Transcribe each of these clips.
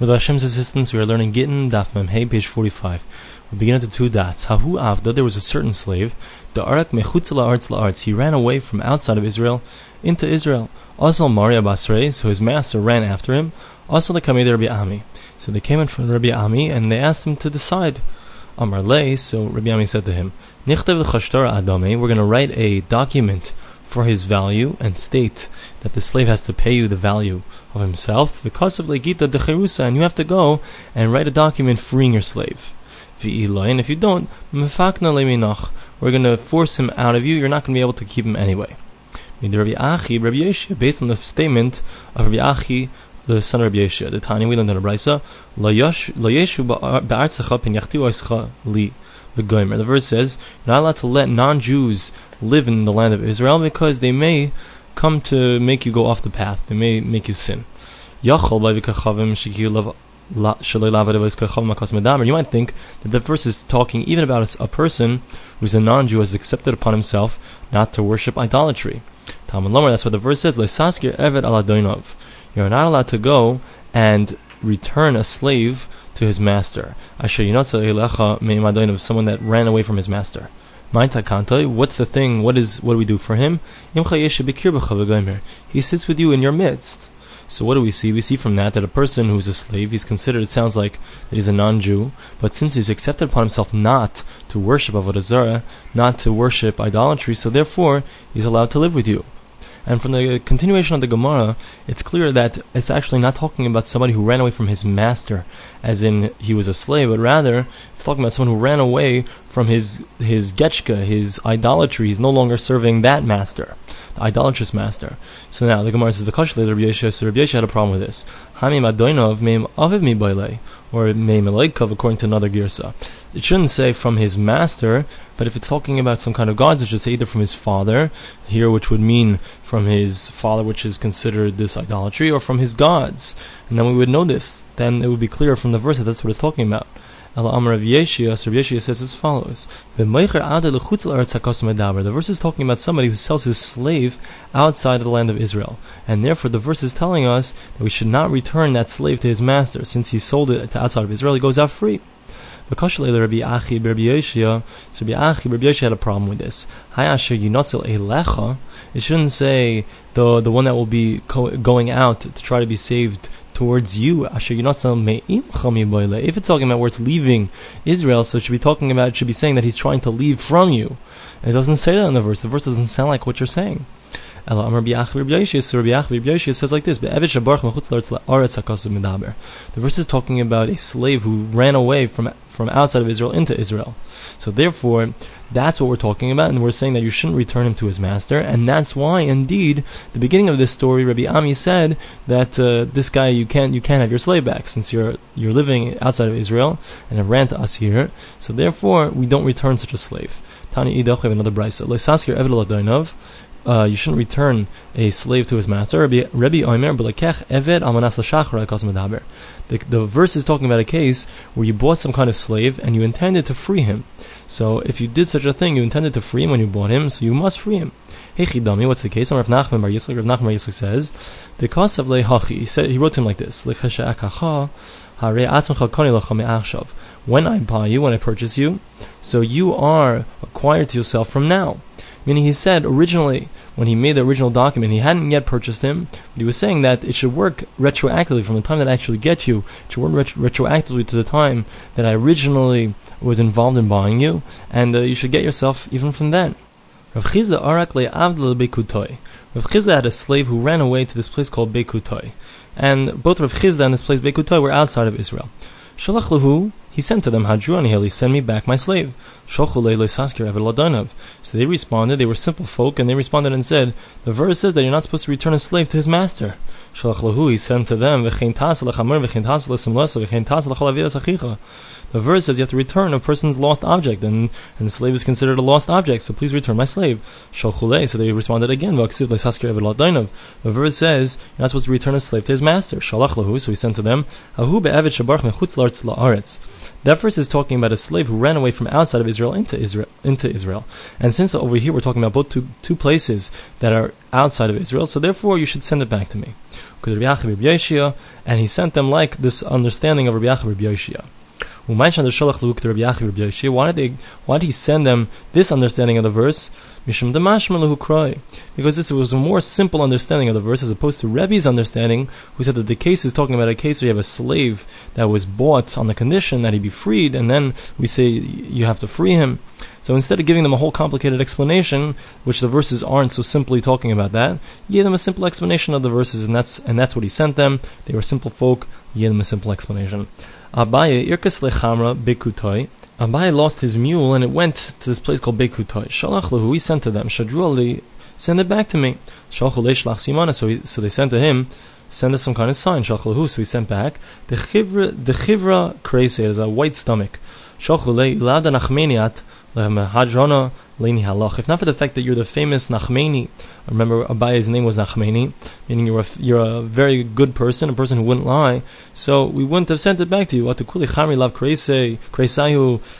With Hashem's assistance, we are learning Gittin Daf Mem Hey, page 45. We begin at the two dots. Hahu Avda, there was a certain slave, the Arak Mechutzala Arts Arts. He ran away from outside of Israel into Israel. Also Maria Basrei, so his master ran after him. Also the Kamei Rabbi Ami. So they came in front of Rabbi Ami and they asked him to decide. Amar Lei, so Rabbi Ami said to him, Nichtev Adame, we're going to write a document for his value and state that the slave has to pay you the value of himself because of legita de cherusa, and you have to go and write a document freeing your slave. And if you don't, we're going to force him out of you. You're not going to be able to keep him anyway. Rabbi Achi, Rabbi Yeshua, based on the statement of Rabbi Achi, the son of Rabbi Yeshua, the Tani we learned in the Brisa, Li. The verse says, you're not allowed to let non-Jews live in the land of Israel because they may come to make you go off the path. They may make you sin. You might think that the verse is talking even about a person who's a non-Jew has accepted upon himself not to worship idolatry. Talmud that's what the verse says. You're not allowed to go and return a slave to his master. Asher of someone that ran away from his master. What's the thing? What is what do we do for him? He sits with you in your midst. So what do we see? We see from that that a person who's a slave, he's considered. It sounds like that he's a non-Jew, but since he's accepted upon himself not to worship avodah zarah, not to worship idolatry, so therefore he's allowed to live with you. And from the continuation of the Gemara, it's clear that it's actually not talking about somebody who ran away from his master, as in he was a slave, but rather it's talking about someone who ran away from his his getchka, his idolatry. He's no longer serving that master, the idolatrous master. So now the Gemara says, "V'kashle Rabbi Yeshua." So Rabbi Yeshua had a problem with this. Hamim adoinov meim aviv mi or meim according to another girsa. It shouldn't say from his master, but if it's talking about some kind of gods, it should say either from his father, here, which would mean from his father, which is considered this idolatry, or from his gods. And then we would know this. Then it would be clear from the verse that that's what it's talking about. El Amar of Yeshua, so Yeshua says as follows: The verse is talking about somebody who sells his slave outside of the land of Israel, and therefore the verse is telling us that we should not return that slave to his master, since he sold it to outside of Israel. He goes out free. V'kashalei Rabbi Achi Rabbi Yeshua. So Rabbi Achi Rabbi Yeshua had a problem with this. Hayasher Yinotzel Elecha. It shouldn't say the the one that will be going out to try to be saved towards you. If it's talking about where it's leaving Israel, so it should be talking about it should be saying that he's trying to leave from you. And it doesn't say that in the verse. The verse doesn't sound like what you're saying. So Rabbi Yashia says like this: The verse is talking about a slave who ran away from from outside of Israel into Israel. So therefore, that's what we're talking about, and we're saying that you shouldn't return him to his master, and that's why, indeed, the beginning of this story, Rabbi Ami said that uh, this guy you can't you can't have your slave back since you're you're living outside of Israel and have ran to us here. So therefore, we don't return such a slave. Tani idach have another brisa uh, you shouldn't return a slave to his master. Rabbi Omer eved almanas The the verse is talking about a case where you bought some kind of slave and you intended to free him. So if you did such a thing, you intended to free him when you bought him, so you must free him. Hey Chidami, what's the case? Rav Nachman Bar Yitzchak, Rav Nachman Bar Yitzchak says, the cost of lehachi. He said he wrote to him like this: When I buy you, when I purchase you, so you are acquired to yourself from now. Meaning, he said originally, when he made the original document, he hadn't yet purchased him, but he was saying that it should work retroactively from the time that I actually get you, it should work ret- retroactively to the time that I originally was involved in buying you, and uh, you should get yourself even from then. Rav Chisda Arak le'avdel Bekutoi. Rav Chisda had a slave who ran away to this place called Bekutoi. And both Rav Chisda and this place Bekutoi were outside of Israel. Shalach he sent to them, Hadruani Heli, send me back my slave. So they responded, they were simple folk, and they responded and said, The verse says that you're not supposed to return a slave to his master. He sent to them, the verse says you have to return a person's lost object, and, and the slave is considered a lost object, so please return my slave. So they responded again, the verse says you're not supposed to return a slave to his master. So he sent to them, That verse is talking about a slave who ran away from outside of Israel into Israel. Into Israel, and since over here we're talking about both two, two places that are outside of Israel, so therefore you should send it back to me. And he sent them like this understanding of Rabbi Yachim Rabbi Yoshia. Why did they? Why did he send them this understanding of the verse? Because this was a more simple understanding of the verse as opposed to Rebbe's understanding, who said that the case is talking about a case where you have a slave that was bought on the condition that he be freed, and then we say you have to free him. So instead of giving them a whole complicated explanation, which the verses aren't so simply talking about that, he gave them a simple explanation of the verses, and that's and that's what he sent them. They were simple folk. He gave them a simple explanation. Abaye irkas lechamra bekutoy. Abaye lost his mule and it went to this place called Bekutoy. Shalach lahu, he sent to them. Shadruali, send it back to me. Shalach shlach simana, so he, so they sent to him. Send us some kind of sign. Shalach lahu, so he sent back. The chivra, the chivra crazy is a white stomach. Shalach lahu, ilada nachmeniat Hadrona Leini Halach. If not for the fact that you're the famous Nachmeni, remember Abaye's name was Nachmeni, meaning you're a, you're a very good person, a person who wouldn't lie. So we wouldn't have sent it back to you. Atukuli Chamri Lav Kreisayu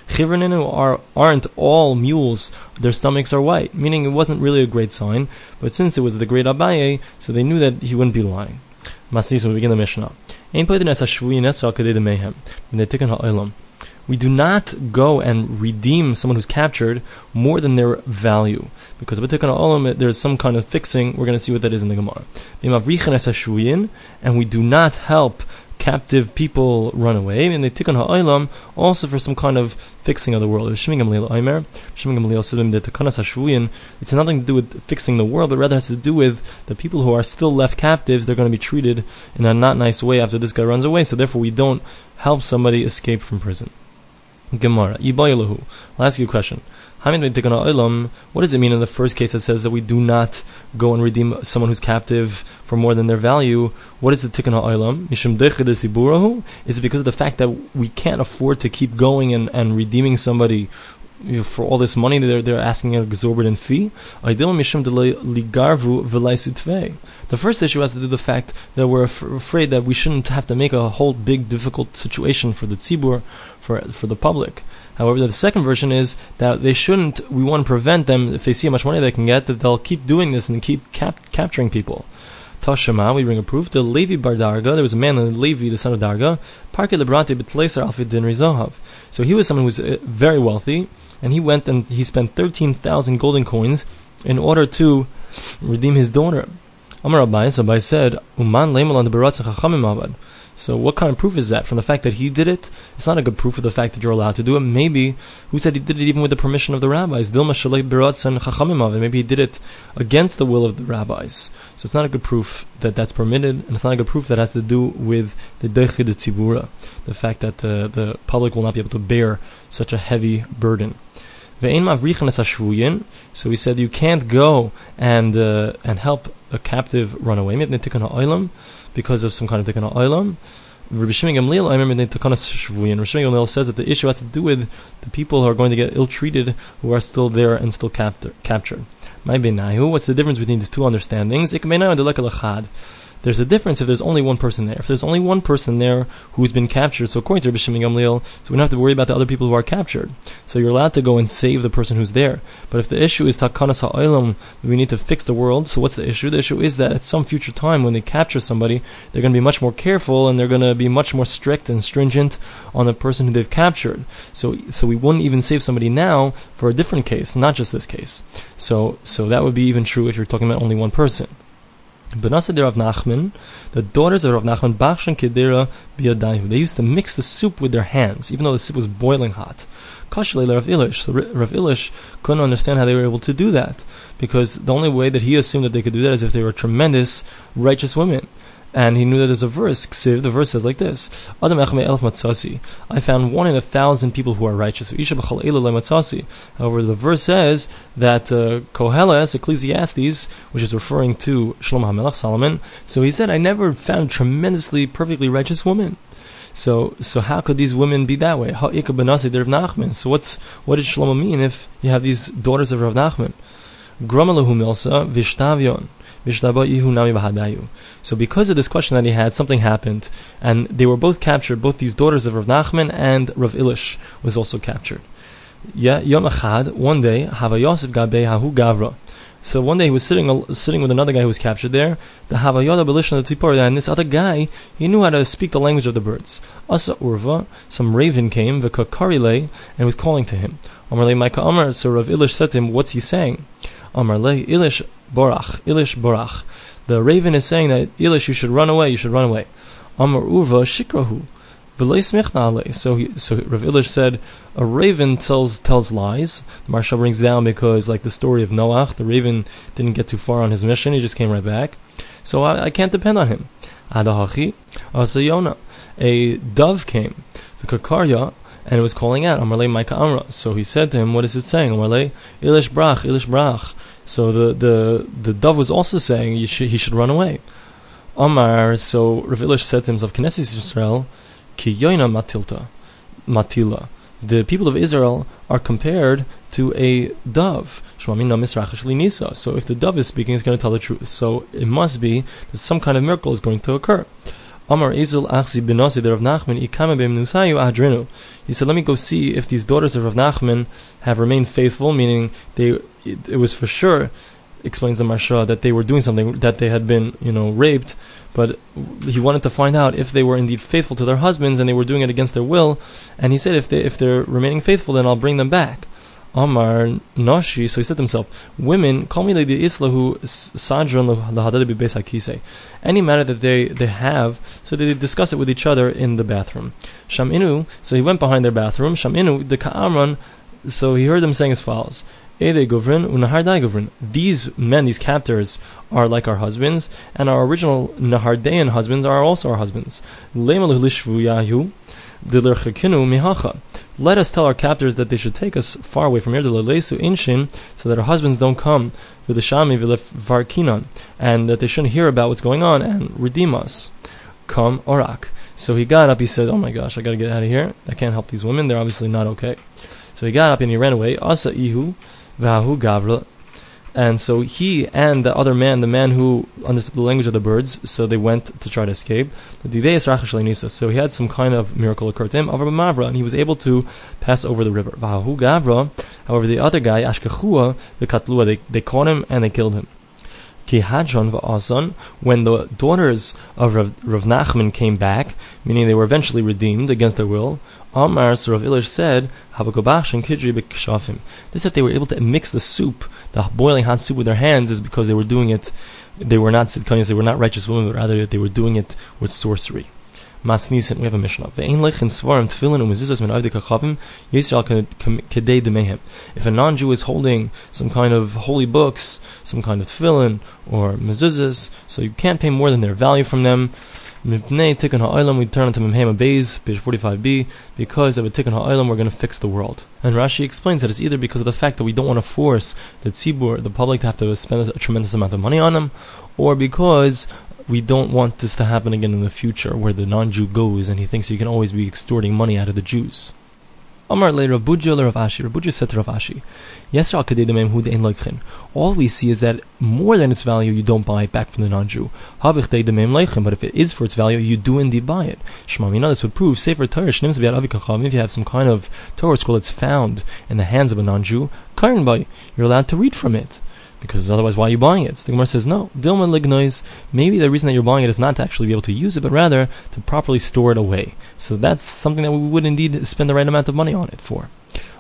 Chiverninu are aren't all mules. Their stomachs are white, meaning it wasn't really a great sign. But since it was the great Abaye, so they knew that he wouldn't be lying. Masis, we begin the Mishnah. We do not go and redeem someone who's captured more than their value. Because there's some kind of fixing. We're going to see what that is in the Gemara. And we do not help captive people run away, and they tikkun ha'olam also for some kind of fixing of the world. It's nothing to do with fixing the world, but rather has to do with the people who are still left captives. They're going to be treated in a not nice way after this guy runs away. So therefore, we don't help somebody escape from prison. Gemara. I'll ask you a question. What does it mean in the first case that says that we do not go and redeem someone who's captive for more than their value? What is the tikkun ha'olam? Is it because of the fact that we can't afford to keep going and, and redeeming somebody you know, for all this money they're, they're asking an exorbitant fee. The first issue has to do with the fact that we're af- afraid that we shouldn't have to make a whole big difficult situation for the tzibur, for, for the public. However, the second version is that they shouldn't, we want to prevent them, if they see how much money they can get, that they'll keep doing this and keep cap- capturing people. Tashema, we bring a proof. The Levi Bar Darga, there was a man named Levi, the son of Darga, Parke Lebrante Betleser Alfid Din Rizohav. So he was someone who was uh, very wealthy, and he went and he spent 13,000 golden coins in order to redeem his daughter. Amar Abaye, so Abaye said, Uman Leimal on the Baratza Chachamim Abad. So what kind of proof is that? From the fact that he did it, it's not a good proof of the fact that you're allowed to do it. Maybe who said he did it even with the permission of the rabbis? Dilma and maybe he did it against the will of the rabbis. So it's not a good proof that that's permitted, and it's not a good proof that has to do with the dechid tzibura, the fact that uh, the public will not be able to bear such a heavy burden. So he said you can't go and uh, and help a captive run away because of some kind of tikkun ha'olam. Rabbi I remember the says that the issue has to do with the people who are going to get ill-treated, who are still there and still captured. What's the difference between these two understandings? There's a difference if there's only one person there. If there's only one person there who's been captured, so according to Rabbi Shimon Gamliel, so we don't have to worry about the other people who are captured. So you're allowed to go and save the person who's there. But if the issue is takanas ha'olam, we need to fix the world. So what's the issue? The issue is that at some future time, when they capture somebody, they're going to be much more careful and they're going to be much more strict and stringent on the person who they've captured. So so we wouldn't even save somebody now for a different case, not just this case. So so that would be even true if you're talking about only one person. Benasa de Rav Nachman, the daughters of Rav Nachman, Bachshan Kedera Biadayu, they used to mix the soup with their hands, even though the soup was boiling hot. Kashle Rav Ilish. So Rav Ilish couldn't understand how they were able to do that, because the only way that he assumed that they could do that is if they were tremendous, righteous women and he knew that there's a verse. The verse says like this: I found one in a thousand people who are righteous. However, the verse says that uh, Koheles, Ecclesiastes, which is referring to Shlomo HaMelech, Solomon. So he said, I never found tremendously, perfectly righteous woman. So, so how could these women be that way? So what's what did Shlomo mean if you have these daughters of Rav Nachman? Gramalahu milsa vishtavion. So because of this question that he had, something happened, and they were both captured. Both these daughters of Rav Nachman and Rav Ilish was also captured. Yom one day, Hava Gabe Hahu Gavra. So one day he was sitting sitting with another guy who was captured there, the Havayoda Belishon the Tzipor, and this other guy, he knew how to speak the language of the birds. Asa Urva, some raven came, V'kakarile, and was calling to him. Amar Le Maika Amar, so Rav Ilish said to him, what's he saying? Amar Le Ilish Borach, Ilish Borach. The raven is saying that Ilish, you should run away, you should run away. Amar Urva Shikrahu. So, he, so Rav Ilish said, a raven tells tells lies. The Maharsha brings down because, like the story of Noach, the raven didn't get too far on his mission; he just came right back. So I, I can't depend on him. Adahachi, Asayona, a dove came, the kakarya, and it was calling out Amarle Maika Amra. So he said to him, "What is it saying?" Amarle Ilish Brach, Ilish Brach. So the the the dove was also saying should, he should run away. Amar. So Rav Ilish said to himself, Knesset Israel. Ki yoina matilta, matila. The people of Israel are compared to a dove. So if the dove is speaking, it's going to tell the truth. So it must be that some kind of miracle is going to occur. Achzi the Rav Nachman Ikame Adrinu. He said, "Let me go see if these daughters of Rav Nachman have remained faithful." Meaning, they it, it was for sure explains the Maharsha that they were doing something that they had been, you know, raped, but he wanted to find out if they were indeed faithful to their husbands and they were doing it against their will. And he said, if they if they're remaining faithful, then I'll bring them back. Amar Nashi, so he said to himself, Women, call me the Islahu Sadran Lahadadi Any matter that they, they have, so they discuss it with each other in the bathroom. Shaminu, so he went behind their bathroom. Shaminu, the Ka'amran, so he heard them saying as follows. These men, these captors, are like our husbands, and our original Nahardayan husbands are also our husbands. Let us tell our captors that they should take us far away from here, so that our husbands don't come with the shami and that they shouldn't hear about what's going on and redeem us. Come orak. So he got up. He said, "Oh my gosh, I got to get out of here. I can't help these women. They're obviously not okay." So he got up and he ran away. Asa ihu Vahu Gavra. And so he and the other man, the man who understood the language of the birds, so they went to try to escape. So he had some kind of miracle occur to him, over Mavra, and he was able to pass over the river. However, the other guy, Ashkechua, the Katlua, they, they caught him and they killed him. Kihadron va'asan, when the daughters of Rav, Rav Nachman came back, meaning they were eventually redeemed against their will, Amar Rav Ilish said, Havagobash and Kidri b'kshafim. This that they were able to mix the soup, the boiling hot soup with their hands is because they were doing it, they were not Sidkanias, they were not righteous women, but rather they were doing it with sorcery. Masnisen, we have a Mishnah. Ve'ein lechin svarim tefillin umezuzas min avdik hachavim yisrael kedei demehem. If a non-Jew is holding some kind of holy books, some kind of tefillin or mezuzas, so you can't pay more than their value from them. Mipnei tikkun ha'olam, we turn into Memhem Beis, page 45b, because of a tikkun ha'olam, we're going to fix the world. And Rashi explains that it's either because of the fact that we don't want to force the tzibur, the public, to have to spend a tremendous amount of money on them, or because we don't want this to happen again in the future, where the non-Jew goes and he thinks he can always be extorting money out of the Jews. Amar le Rav Budja le Rav Budja said to dein loikchen. All we see is that more than its value, you don't buy it back from the non-Jew. Deidamem leichem. But if it is for its value, you do indeed buy it. Shmamina, this would prove Sefer Torah shnims v'yad avikacham. If you have some kind of Torah scroll that's found in the hands of a non-Jew, karin by, you're allowed to read from it because otherwise, why are you buying it? So the Gemara says, no. Dilman lignois, maybe the reason that you're buying it is not to actually be able to use it, but rather to properly store it away. So that's something that we would indeed spend the right amount of money on it for.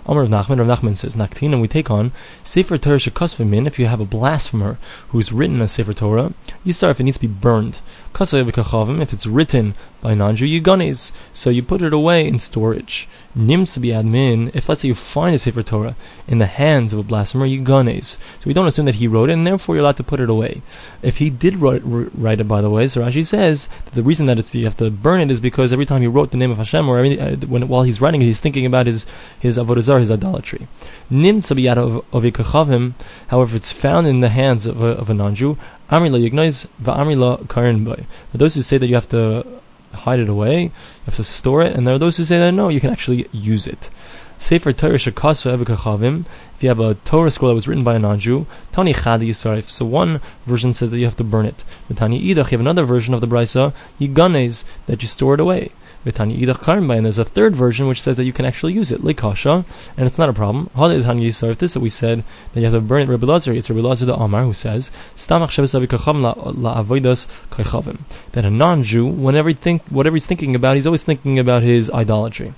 Amr of Nachman, Rav Nachman says, and we take on Sefer Torah Shekasvimin, if you have a blasphemer who's written a Sefer Torah, you start if it needs to be burned. If it's written by non-Jew you Yuganis, so you put it away in storage. Nims admin, if let's say you find a Sefer Torah in the hands of a blasphemer, you Yuganis. So we don't assume that he wrote it, and therefore you're allowed to put it away. If he did write, write it, by the way, so Rashi says that the reason that it's you have to burn it is because every time he wrote the name of Hashem, or uh, when, while he's writing it, he's thinking about his his avodah his idolatry. Nim of however, it's found in the hands of a, of a non-Jew. Amrila. Those who say that you have to hide it away, you have to store it, and there are those who say that no, you can actually use it. Sefer Torah Shekasva Evikachavim, if you have a Torah scroll that was written by a non-Jew, Tani Yisarif. So one version says that you have to burn it. But Tani Idach, you have another version of the Brisa, Yiganes, that you store it away. V'tanya idach karim and there's a third version which says that you can actually use it, likasha, and it's not a problem. Halei tanya yisarif this that we said that you have to burn it. Rabbi Lazar, it's Rabbi Lazar the Amar who says stamach shebesavikacham la avodas kaychavim that a non-Jew, whenever he think whatever he's thinking about, he's always thinking about his idolatry.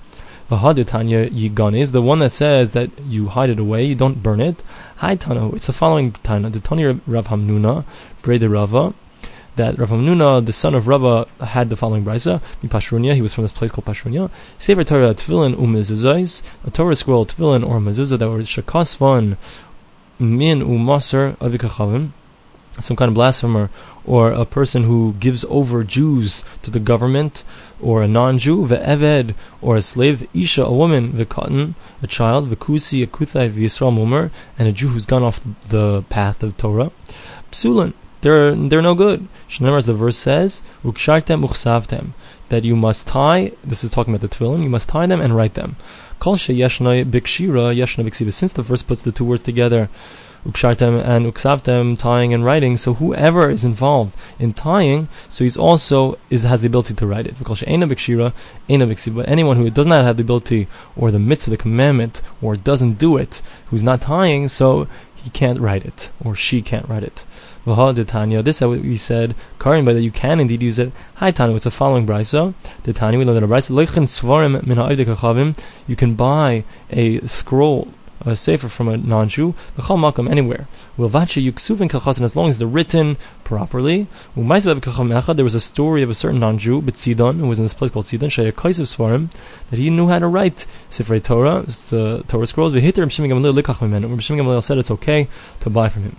V'haditanya yigan is the one that says that you hide it away, you don't burn it. Hi Tano, it's the following Tana. The Tani Rav Hamnuna, Breda Rava that Rav Hamnuna, the son of Rava, had the following brisa. Pashrunia, he was from this place called Pashrunia. Sefer Torah Tefillin umezuzais, a Torah scroll Tefillin or mezuzah that were shakasvan min umaser avikachavim, some kind of blasphemer or a person who gives over Jews to the government, or a non-Jew, ve'eved, or a slave, isha, a woman, ve'katan, a child, ve'kusi, a kuthai, ve'yisrael mumer, and a Jew who's gone off the path of Torah. Psulan, they're they're no good. Shneimar, as the verse says, ukshartem uchsavtem, that you must tie. This is talking about the tefillin. You must tie them and write them. Kol sheyeshnoi bikshira biksiva. Since the verse puts the two words together, ukshartem and uksavtem, tying and writing. So whoever is involved in tying, so he's also is has the ability to write it. She'ena bikshira. But anyone who does not have the ability or the mitzvah, the commandment, or doesn't do it, who's not tying, so he can't write it or she can't write it. Tanya. This that we said, Karin, by that you can indeed use it. Hi Tanya, it's the following brisa. The Tanya we learned in a brisa. You can buy a scroll a sefer from a non-Jew, v'chal makam anywhere. Wilvache yuksuvin kachasin as long as they're written properly. There was a story of a certain non-Jew, Sidon, who was in this place called Sidon, Shaya Kaisav Svarim, that he knew how to write sefer Torah, the uh, Torah scrolls. V'hitter Rav Shimon Gamliel likach mimenu. Rav Shimon Gamliel said it's okay to buy from him.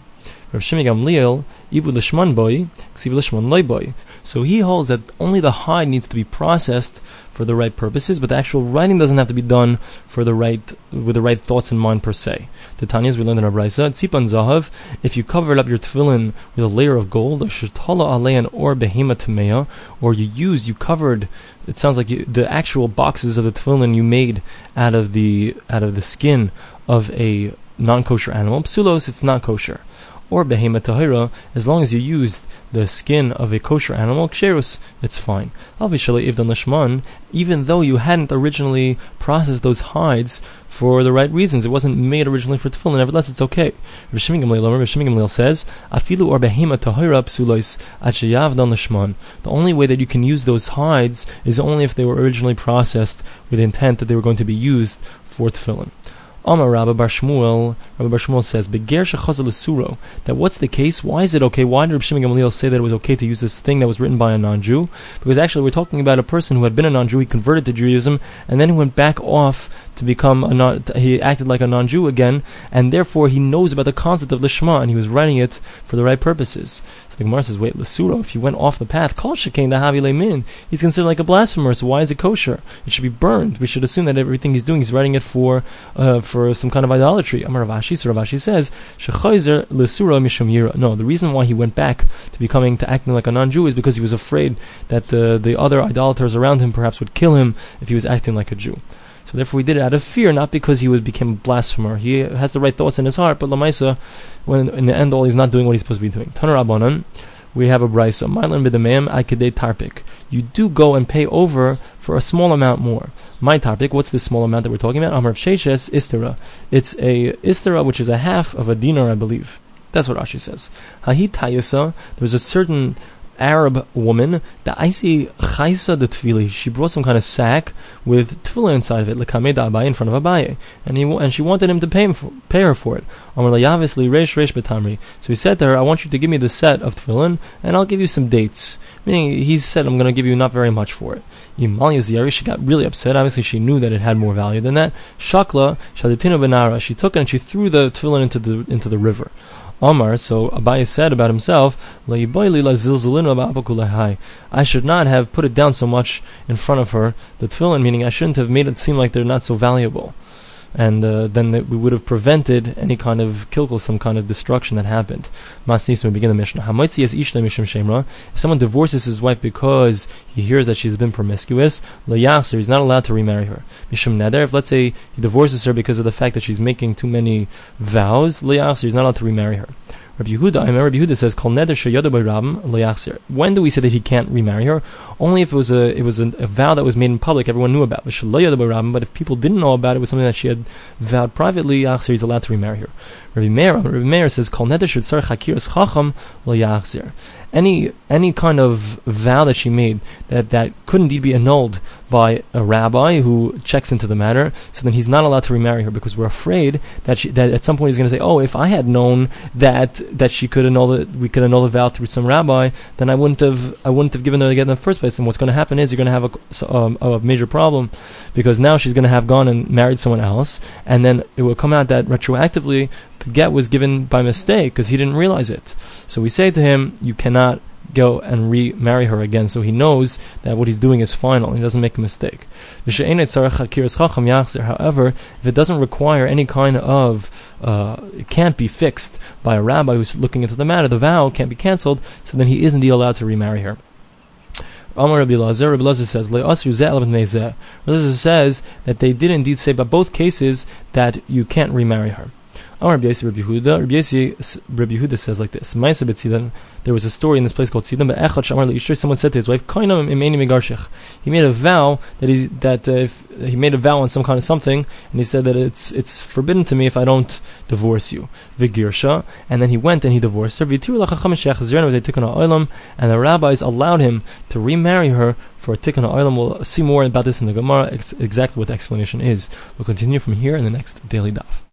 Rav Shimon Gamliel, Ibu Lishman boy, Ksiv Lishman loy boy. So he holds that only the hide needs to be processed for the right purposes, but the actual writing doesn't have to be done for the right with the right thoughts in mind per se. The Tanyas we learned in our Brisa, Tzipan Zahav, if you covered up your tefillin with a layer of gold, or Shetala Alean or Behema Tamea, or you use, you covered it sounds like you, the actual boxes of the tefillin you made out of the out of the skin of a non-kosher animal. Psulos, it's not kosher or behema tahira, as long as you used the skin of a kosher animal, ksherus, it's fine. Avishali ivdan lishman, even though you hadn't originally processed those hides for the right reasons, it wasn't made originally for tefillin, nevertheless it's okay. Rishimim Gamliel says, afilu or behema tahira psulois achayavdan lishman. The only way that you can use those hides is only if they were originally processed with the intent that they were going to be used for tefillin. Rabbi Bar Shmuel, Rabbi Bar Shmuel says, Beger suro. That what's the case? Why is it okay? Why did Rabbi Shimon Gamaliel say that it was okay to use this thing that was written by a non-Jew? Because actually we're talking about a person who had been a non-Jew, he converted to Judaism, and then he went back off to become a non, he acted like a non-Jew again, and therefore he knows about the concept of lishma, and he was writing it for the right purposes. So the Gemara says, wait, Lasuro, if he went off the path, kol shekain dahavi lemin, he's considered like a blasphemer, so why is it kosher? It should be burned. We should assume that everything he's doing, he's writing it for, uh, for some kind of idolatry. Amar Rav Ashi, so Rav Ashi says, shechayzer Lasura mishum yira. No, the reason why he went back to becoming, to acting like a non-Jew is because he was afraid that the, the other idolaters around him perhaps would kill him if he was acting like a Jew. So therefore, he did it out of fear, not because he would become a blasphemer. He has the right thoughts in his heart, but Lamaisa, when in the end all, he's not doing what he's supposed to be doing. Tanarabanan, we have a brisa. Mailan b'demem akidei tarpik. You do go and pay over for a small amount more. My tarpik, what's this small amount that we're talking about? Amar sheshes istera. It's a istera, which is a half of a dinar, I believe. That's what Rashi says. Hahi tayasa. There's a certain Arab woman, the Aisi Chaisa de Tvili, she brought some kind of sack with tefillin inside of it, Lekame Abaye in front of Abaye. And he and she wanted him to pay him for, pay her for it. Reish Reish Betamri. So he said to her, I want you to give me the set of tefillin, and I'll give you some dates. Meaning he said, I'm gonna give you not very much for it. Imalia she got really upset. Obviously she knew that it had more value than that. Shakla, Shaditina Benara, she took it and she threw the tefillin into the into the river. Omar, so Abaye said about himself, I should not have put it down so much in front of her, the tefillin, meaning I shouldn't have made it seem like they're not so valuable. And uh, then we would have prevented any kind of kilkel, some kind of destruction that happened. Masnis, we begin the Mishnah. If someone divorces his wife because he hears that she's been promiscuous, he's not allowed to remarry her. Mishum neder, if let's say he divorces her because of the fact that she's making too many vows, he's not allowed to remarry her. Rabbi Yehuda, I remember Rabbi Yehuda says, "Kol neder sheyoda rabim When do we say that he can't remarry her? Only if it was a it was a, a vow that was made in public, everyone knew about. But if people didn't know about it, it was something that she had vowed privately. Yachzir, he's allowed to remarry her. Rabbi Meir, Rabbi Meir says, "Kol neder chakiras chacham lo Any any kind of vow that she made that that could indeed be annulled by a rabbi who checks into the matter, so then he's not allowed to remarry her because we're afraid that she, that at some point he's going to say, "Oh, if I had known that that she could annul it, we could annul the vow through some rabbi, then I wouldn't have I wouldn't have given her again in the first place." And what's going to happen is you're going to have a, um, a major problem because now she's going to have gone and married someone else, and then it will come out that retroactively the get was given by mistake because he didn't realize it. So we say to him, "You cannot." go and remarry her again, so he knows that what he's doing is final. He doesn't make a mistake. However, if it doesn't require any kind of, uh, it can't be fixed by a rabbi who's looking into the matter, the vow can't be cancelled, so then he isn't allowed to remarry her. Amar Rabbi Lazar, Rabbi Lazar says, Rabbi Lazar says that they did indeed say by both cases that you can't remarry her. Amar Rabbi Yossi Rabbi Yehuda. Rabbi Yehuda says like this: Ma'aseh betzidan. There was a story in this place called Tzidon. But echad shamar leishtay. Someone said to his wife, "Kainam imeni megarshich." He made a vow that he that uh, if he made a vow on some kind of something, and he said that it's it's forbidden to me if I don't divorce you. And then he went and he divorced her. V'tiru lachacham shech and the rabbis allowed him to remarry her for a tikkun ha'olam. We'll see more about this in the Gemara. Ex- exactly what the explanation is. We'll continue from here in the next daily daf.